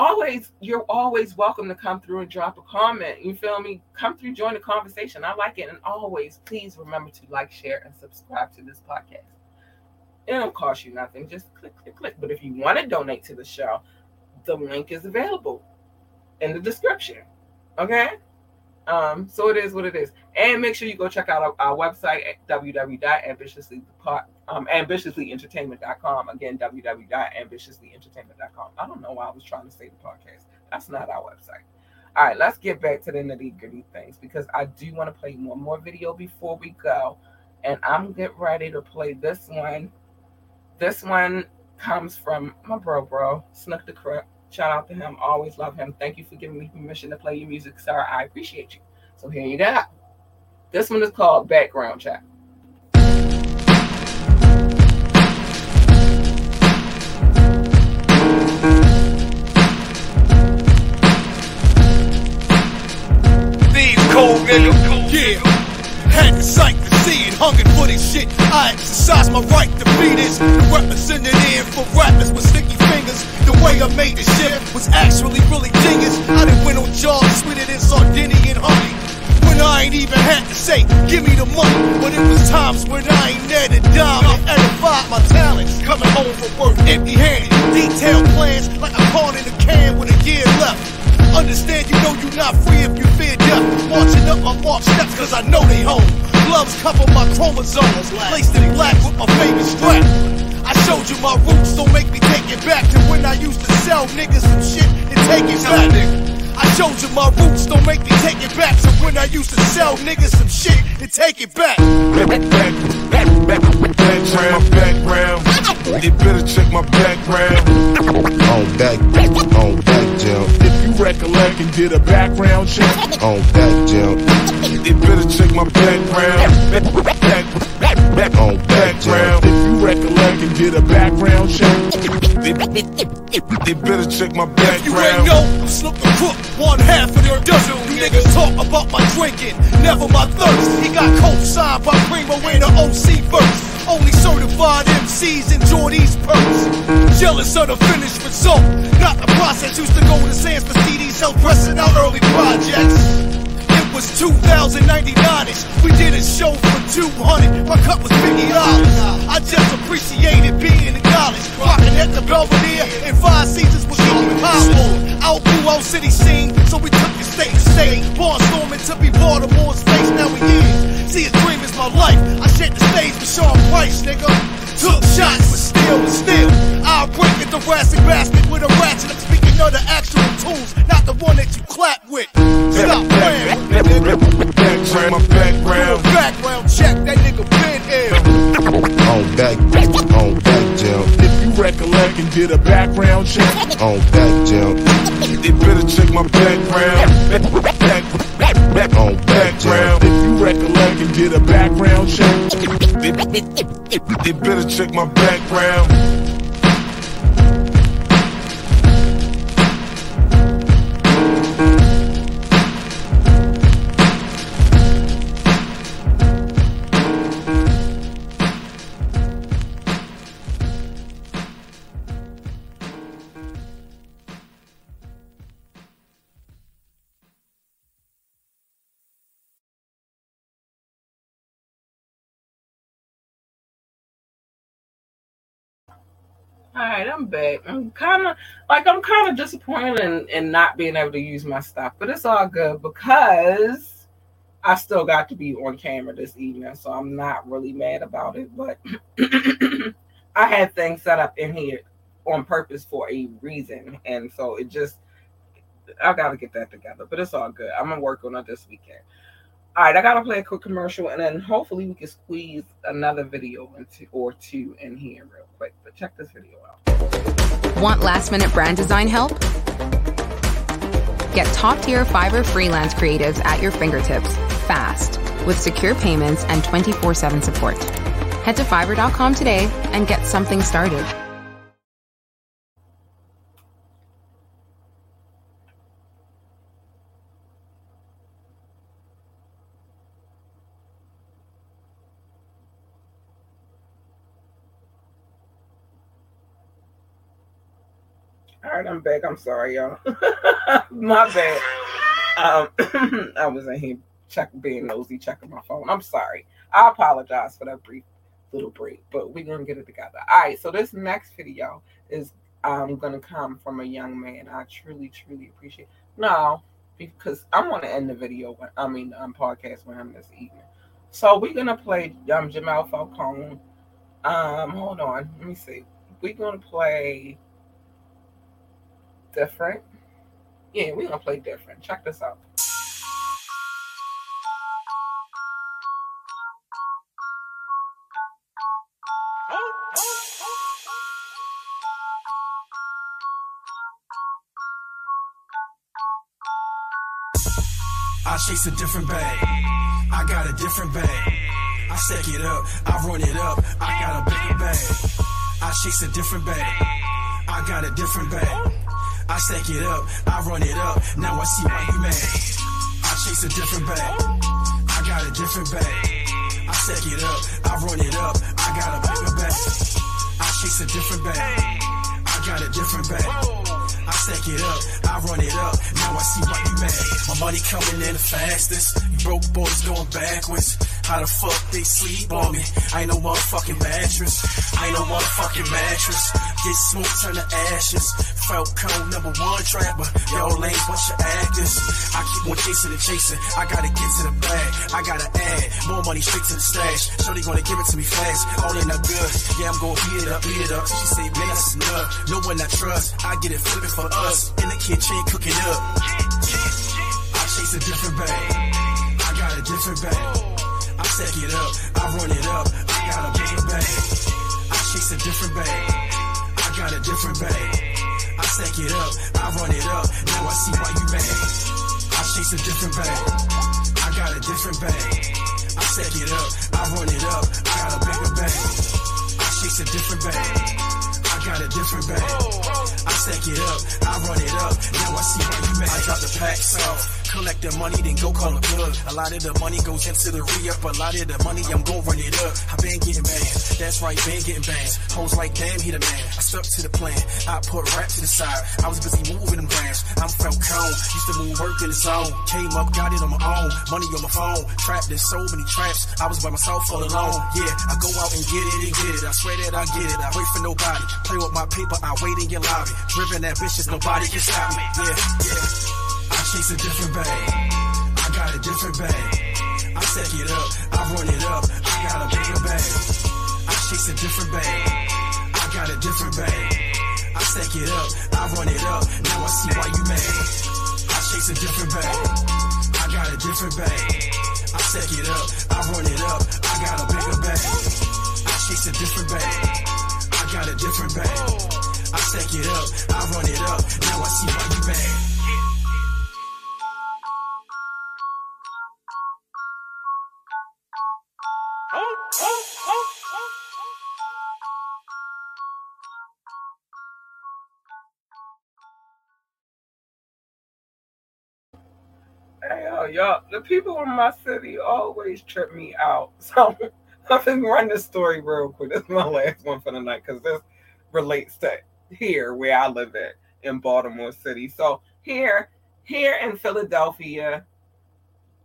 Speaker 4: Always, you're always welcome to come through and drop a comment. You feel me? Come through, join the conversation. I like it. And always, please remember to like, share, and subscribe to this podcast. It don't cost you nothing. Just click, click, click. But if you want to donate to the show, the link is available in the description. Okay? Um, so it is what it is. And make sure you go check out our, our website at www.ambitiously.com um, ambitiouslyentertainment.com. Again, www.ambitiouslyentertainment.com. I don't know why I was trying to say the podcast. That's not our website. All right, let's get back to the nitty gritty things because I do want to play one more video before we go. And I'm getting ready to play this one. This one comes from my bro, bro, Snook the Crip. Shout out to him. Always love him. Thank you for giving me permission to play your music, sir. I appreciate you. So here you go. This one is called Background Check.
Speaker 14: Cold nigga. Yeah. Had the sight to see it, hungry for this shit. I exercise my right to be this. in for rappers with sticky fingers. The way I made this shit was actually really genius. I done went on jobs sweeter than Sardinian honey. When I ain't even had to say, give me the money. But it was times when I ain't had a dime and edified my talents. Coming home from work empty handed. Detailed plans like a corn in a can with a year left. Understand you know you not free if you fear death. Marching up my march steps cause I know they home. Gloves cover my chromosomes. Placed in black with my favorite strap. I showed you my roots, don't make me take it back to when I used to sell niggas some shit and take it back. I showed you my roots, don't make me take it back to when I used to sell niggas some shit and take it back.
Speaker 15: My background. You better check my background. On back, on back, Jim. If you you recollect and did a background check
Speaker 6: on that jump.
Speaker 15: They better check my background. Back, back, on background. If you recollect and did a background check, they, they better check my
Speaker 14: background. you ain't
Speaker 15: background.
Speaker 14: know, I'm Snoop the Crook, one half of their dozen. You niggas talk about my drinking, never my thirst. He got co-signed by Primo in the OC verse. Only certified MCs enjoy these perks. Jealous of the finished result, not the process. Used to go to Sands for CDs, help pressing out early projects. It was 2099ish. We did a show for 200. My cut was $50. I just appreciated being in college. Rocking at the Belvedere and five seasons was going powerful. Out through our city scene, so we took it state to state. Barnstorming to be Baltimore's face, now we is. See, a dream is my life. I the stage for Sean Price, nigga. Took shots, but still, but still. I'll break the thoracic basket with a ratchet. I'm speaking of the actual tools, not the one that you clap with. Stop playing nigga.
Speaker 15: Check my background.
Speaker 14: Background check, that nigga been ill.
Speaker 6: On back, on back.
Speaker 15: If you recollect and did a background check
Speaker 6: on back jump.
Speaker 15: They better check my background. Did a background check, they, they better check my background.
Speaker 4: Back. I'm kind of like I'm kind of disappointed in, in not being able to use my stuff, but it's all good because I still got to be on camera this evening, so I'm not really mad about it. But I had things set up in here on purpose for a reason, and so it just I got to get that together. But it's all good. I'm gonna work on it this weekend. All right, I gotta play a quick commercial, and then hopefully we can squeeze another video into or two in here real quick. But check this video out.
Speaker 16: Want last minute brand design help? Get top tier Fiverr freelance creatives at your fingertips fast with secure payments and 24 7 support. Head to fiverr.com today and get something started.
Speaker 4: All right, I'm back. I'm sorry, y'all. My bad. Um, I was in here checking, being nosy, checking my phone. I'm sorry. I apologize for that brief little break, but we're gonna get it together. All right. So this next video is um gonna come from a young man. I truly, truly appreciate. No, because I want to end the video. When, I mean, um, podcast with him this evening. So we're gonna play um Jamal Falcone. Um, hold on. Let me see. We're gonna play different. Yeah, we're gonna play different. Check this out.
Speaker 17: I chase a different bag. I got a different bag. I stack it up, I run it up. I got a bigger bag. I chase a different bag. I got a different bag. I stack it up, I run it up. Now I see why you mad. I chase a different bag. I got a different bag. I stack it up, I run it up. I got a bigger bag. I chase a different bag. I got a different bag. I stack it up, I run it up. Now I see why you mad. My money coming in the fastest. You broke boys going backwards. How the fuck they sleep on me? I ain't no motherfucking mattress. I ain't no motherfucking mattress. Get smoke, turn to ashes. Falcone number one trapper. Yo, lanes, bunch of actors. I keep on chasing and chasing. I gotta get to the bag. I gotta add more money straight to the stash. Shorty gonna give it to me fast. All in the good. Yeah, I'm gonna beat it up, beat it up. She say, man, that's enough. No one I trust. I get it flipping for us. In the kitchen, cooking up. I chase a different bag. I got a different bag. I stack it up, I run it up. I got a bigger bag. I chase a different bag. I got a different bag. I stack it up, I run it up. Now I see why you mad. I chase a different bag. I got a different bag. I stack it up, I run it up. I got a bigger bag. I chase a different bag. I got a different bag. Stack it up, I run it up. Now I see why you mad. I drop the packs off. Collect the money, then go call a plug. A lot of the money goes into the re-up. A lot of the money, I'm gon' run it up. I been getting bands. That's right, been getting bands. Hoes like, damn, he the man. I stuck to the plan. I put rap to the side. I was busy moving them grams. I'm Falcone. Used to move work in the zone. Came up, got it on my own. Money on my phone. Trapped in so many traps. I was by myself all alone. Yeah, I go out and get it and get it. I swear that I get it. I wait for nobody. Play with my paper, I wait in your lobby. Driven ambitious, nobody can stop me. Yeah, yeah. I chase a different bag. I got a different bag. I stack it up, I run it up. I got a bigger bag. I chase a different bag. I got a different bag. I stack it up, I run it up. Now I see why you mad. I chase a different bag. I got a different bag. I stack it up, I run it up. I got a bigger bag. I chase a different bag. I got a different bag. I stack it up, I run it up. Now I see why you.
Speaker 4: Hey, y'all, the people in my city always trip me out. So I'm gonna run this story real quick. This is my last one for the night because this relates to here where I live at in Baltimore City. So here, here in Philadelphia,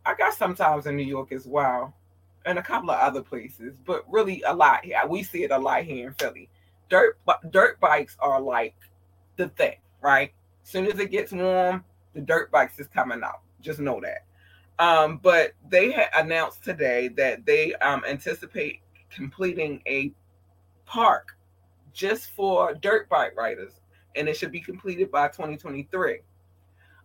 Speaker 4: I got sometimes in New York as well, and a couple of other places, but really a lot. here. we see it a lot here in Philly. Dirt dirt bikes are like the thing, right? As soon as it gets warm, the dirt bikes is coming out. Just know that. Um, but they had announced today that they um, anticipate completing a park just for dirt bike riders, and it should be completed by 2023.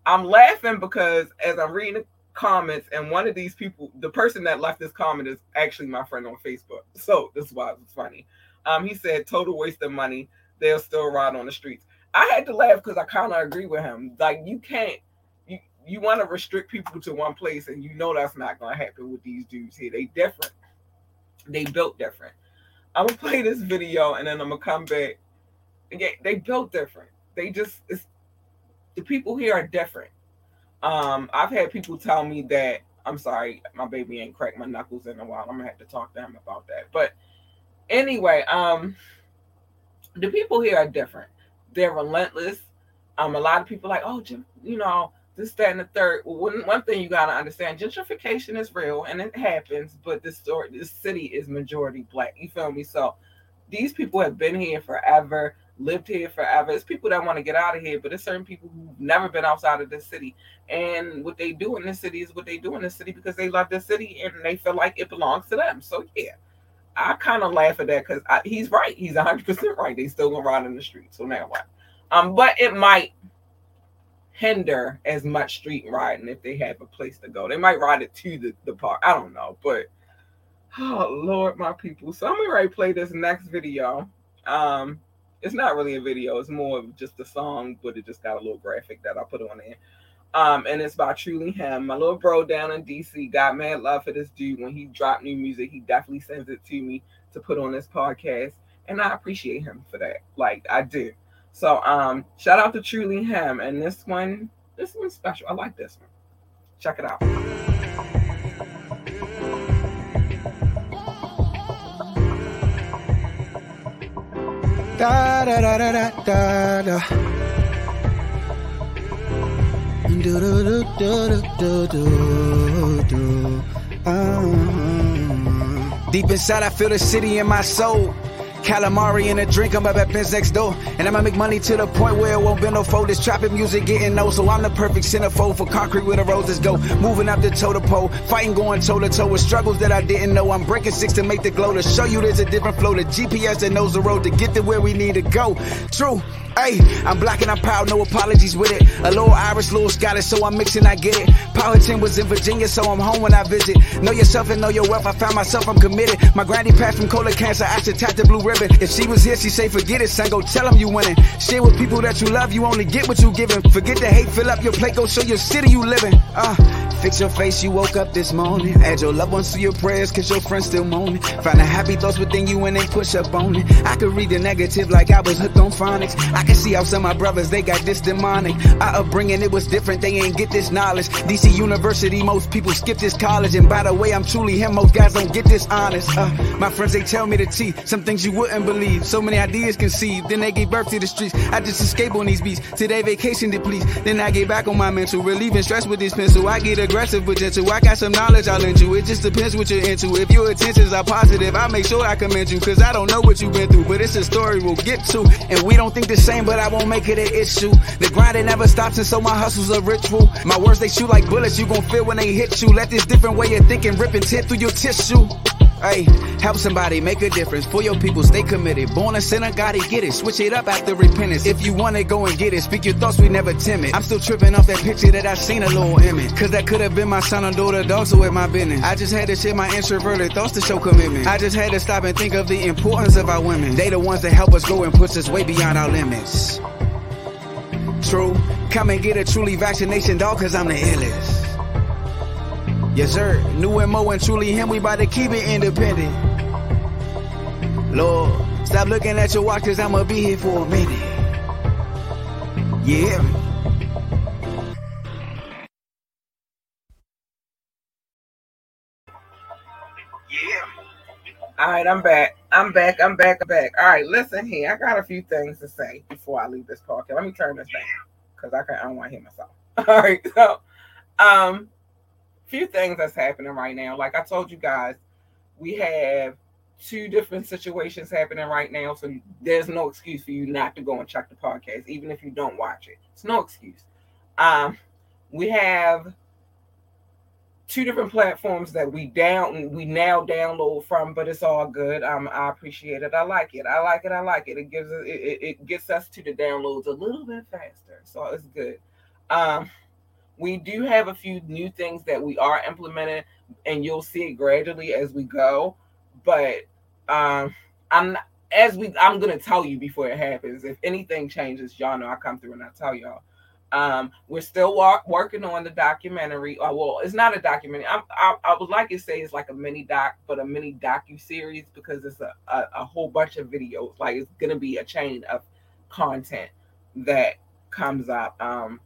Speaker 4: I'm laughing because as I'm reading the comments, and one of these people, the person that left this comment is actually my friend on Facebook. So this is why it's funny. Um, he said, total waste of money. They'll still ride on the streets. I had to laugh because I kind of agree with him. Like you can't you you want to restrict people to one place, and you know that's not gonna happen with these dudes here. They different. They built different. I'm gonna play this video and then I'm gonna come back. Yeah, they built different. They just the people here are different. Um, I've had people tell me that I'm sorry, my baby ain't cracked my knuckles in a while. I'm gonna have to talk to him about that. But anyway, um, the people here are different. They're relentless. Um, a lot of people like, oh, Jim, you know, this, that, and the third. One, one thing you gotta understand, gentrification is real and it happens, but this this city is majority black. You feel me? So these people have been here forever, lived here forever. It's people that want to get out of here, but it's certain people who've never been outside of this city. And what they do in this city is what they do in this city because they love this city and they feel like it belongs to them. So yeah. I kind of laugh at that because he's right. He's 100% right. They still gonna ride in the street. So now what? Um, but it might hinder as much street riding if they have a place to go. They might ride it to the, the park. I don't know, but oh Lord, my people. So I'm gonna play this next video. Um, it's not really a video, it's more of just a song, but it just got a little graphic that I put on there. Um, and it's by Truly Him. My little bro down in DC got mad love for this dude. When he dropped new music, he definitely sends it to me to put on this podcast. And I appreciate him for that. Like I do. So um shout out to Truly Him. And this one, this one's special. I like this one. Check it out.
Speaker 18: Da da da da da da da. Do do do do do do do. Uh, Deep inside, I feel the city in my soul. Calamari in a drink, I'm up at Ben's next door. And I'ma make money to the point where it won't be no fold. This trapping music getting no, so I'm the perfect centerfold for concrete where the roses go. Moving up the toe to pole, fighting going toe to toe with struggles that I didn't know. I'm breaking six to make the glow to show you there's a different flow. The GPS that knows the road to get to where we need to go. True. Hey, I'm black and I'm proud, no apologies with it. A little Irish, little Scottish, so I'm mixing, I get it. 10 was in Virginia, so I'm home when I visit. Know yourself and know your wealth, I found myself, I'm committed. My granny passed from colon cancer, I should tap the blue ribbon. If she was here, she'd say, forget it, son, go tell them you winning. Share with people that you love, you only get what you giving. Forget the hate, fill up your plate, go show your city you living. Uh, fix your face, you woke up this morning. Add your loved ones to your prayers, cause your friends still moaning. Find the happy thoughts within you and then push up on it. I could read the negative like I was hooked on phonics. I can see how some of my brothers, they got this demonic. Our upbringing, it was different, they ain't get this knowledge. DC University, most people skip this college. And by the way, I'm truly him, most guys don't get this honest. Uh, my friends, they tell me the T, some things you wouldn't believe. So many ideas conceived, then they gave birth to the streets. I just escape on these beats, today vacation to please. Then I get back on my mental, relieving stress with this pencil. I get aggressive gentle, I got some knowledge I'll lend you. It just depends what you're into. If your intentions are positive, I make sure I commend you. Cause I don't know what you've been through, but it's a story we'll get to. And we don't think the same, but I won't make it an issue. The grind it never stops, and so my hustle's a ritual. My words they shoot like bullets, you gon' feel when they hit you. Let this different way of thinking rip and tip through your tissue. Hey, help somebody make a difference for your people. Stay committed. Born a sinner, gotta get it. Switch it up after repentance. If you want it, go and get it. Speak your thoughts, we never timid. I'm still tripping off that picture that I seen a little image. Cause that could have been my son or daughter, dog, so with my business. I just had to share my introverted thoughts to show commitment. I just had to stop and think of the importance of our women. They the ones that help us go and push us way beyond our limits. True. Come and get a truly vaccination, dog, cause I'm the illest. Yes, sir. New Mo and truly him, we about to keep it independent. Lord, stop looking at your watch, cause I'ma be here for a minute. Yeah.
Speaker 4: All right, I'm back. I'm back. I'm back. I'm back. All right, listen here. I got a few things to say before I leave this podcast. Let me turn this down because I can I don't want to hear myself. All right, so um, few things that's happening right now. Like I told you guys, we have two different situations happening right now. So there's no excuse for you not to go and check the podcast, even if you don't watch it. It's no excuse. Um, we have two different platforms that we down we now download from, but it's all good. Um, I appreciate it. I like it. I like it. I like it. It gives it, it, it gets us to the downloads a little bit faster, so it's good. Um, we do have a few new things that we are implementing, and you'll see it gradually as we go. But um, I'm as we I'm gonna tell you before it happens. If anything changes, y'all know I come through and I tell y'all. Um, we're still wa- working on the documentary. Uh, well, it's not a documentary. I, I, I would like to say it's like a mini doc, but a mini docu series because it's a, a, a whole bunch of videos. Like it's gonna be a chain of content that comes up. Um,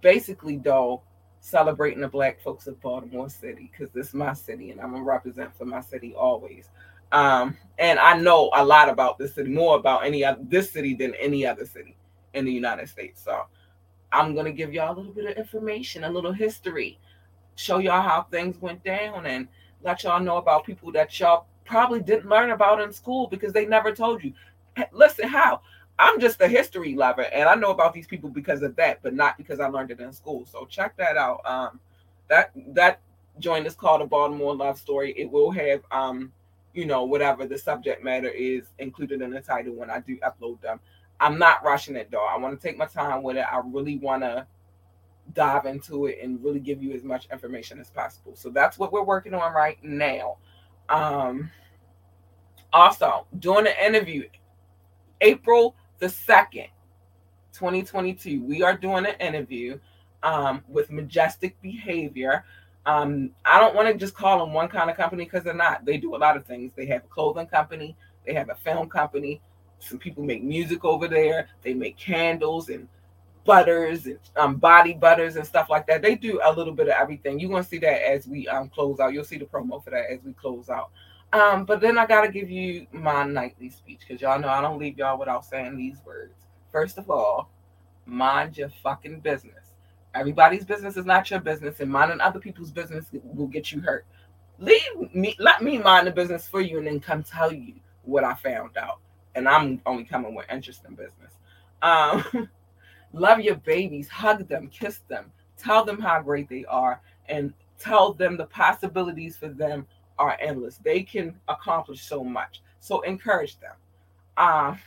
Speaker 4: basically, though, celebrating the Black folks of Baltimore City because this is my city and I'm gonna represent for my city always. Um, and I know a lot about this city, more about any other this city than any other city in the United States. So I'm gonna give y'all a little bit of information, a little history, show y'all how things went down, and let y'all know about people that y'all probably didn't learn about in school because they never told you. Listen, how I'm just a history lover, and I know about these people because of that, but not because I learned it in school. So check that out. Um, that that joint is called a Baltimore Love Story. It will have um, you know, whatever the subject matter is included in the title when I do upload them. I'm not rushing it though. I want to take my time with it. I really want to dive into it and really give you as much information as possible. So that's what we're working on right now. Um, also, during the interview, April the 2nd, 2022, we are doing an interview um, with Majestic Behavior. Um, I don't want to just call them one kind of company because they're not. They do a lot of things. They have a clothing company, they have a film company. Some people make music over there. They make candles and butters and um, body butters and stuff like that. They do a little bit of everything. You're gonna see that as we um, close out. You'll see the promo for that as we close out. Um, but then I gotta give you my nightly speech because y'all know I don't leave y'all without saying these words. First of all, mind your fucking business. Everybody's business is not your business, and minding other people's business will get you hurt. Leave me, let me mind the business for you, and then come tell you what I found out. And I'm only coming with interesting business. Um, love your babies, hug them, kiss them, tell them how great they are, and tell them the possibilities for them are endless. They can accomplish so much. So encourage them. Um,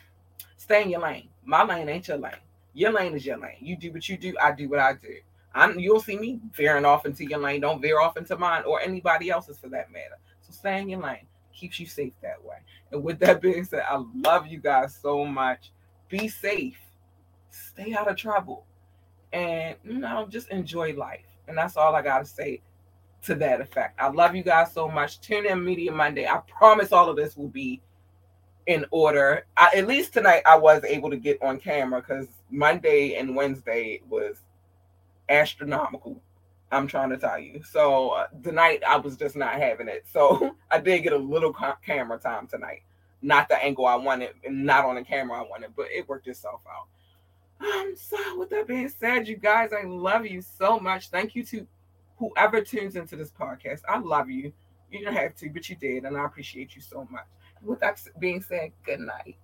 Speaker 4: stay in your lane. My lane ain't your lane. Your lane is your lane. You do what you do. I do what I do. I'm, you'll see me veering off into your lane. Don't veer off into mine or anybody else's for that matter. So stay in your lane. Keeps you safe that way. And with that being said, I love you guys so much. Be safe. Stay out of trouble. And you know, just enjoy life. And that's all I gotta say to that effect. I love you guys so much. Tune in Media Monday. I promise all of this will be in order. I, at least tonight, I was able to get on camera because Monday and Wednesday was astronomical. I'm trying to tell you. So uh, tonight, I was just not having it. So I did get a little ca- camera time tonight. Not the angle I wanted, and not on the camera I wanted, but it worked itself out. Um, so with that being said, you guys, I love you so much. Thank you to whoever tunes into this podcast. I love you. You don't have to, but you did, and I appreciate you so much. With that being said, good night.